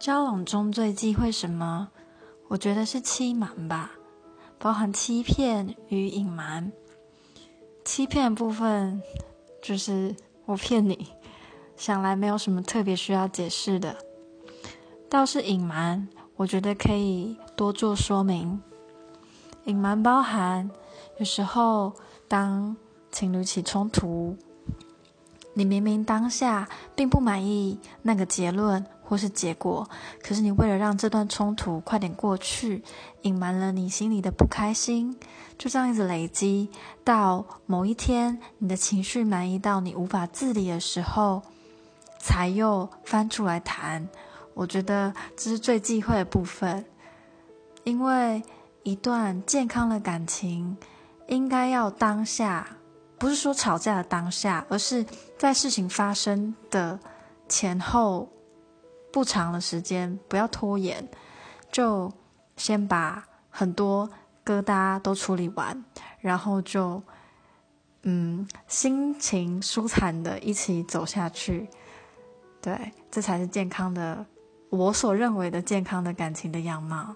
交往中最忌讳什么？我觉得是欺瞒吧，包含欺骗与隐瞒。欺骗部分就是我骗你，想来没有什么特别需要解释的。倒是隐瞒，我觉得可以多做说明。隐瞒包含有时候当情侣起冲突。你明明当下并不满意那个结论或是结果，可是你为了让这段冲突快点过去，隐瞒了你心里的不开心，就这样一直累积，到某一天你的情绪满意到你无法自理的时候，才又翻出来谈。我觉得这是最忌讳的部分，因为一段健康的感情应该要当下。不是说吵架的当下，而是在事情发生的前后不长的时间，不要拖延，就先把很多疙瘩都处理完，然后就嗯心情舒坦的一起走下去。对，这才是健康的，我所认为的健康的感情的样貌。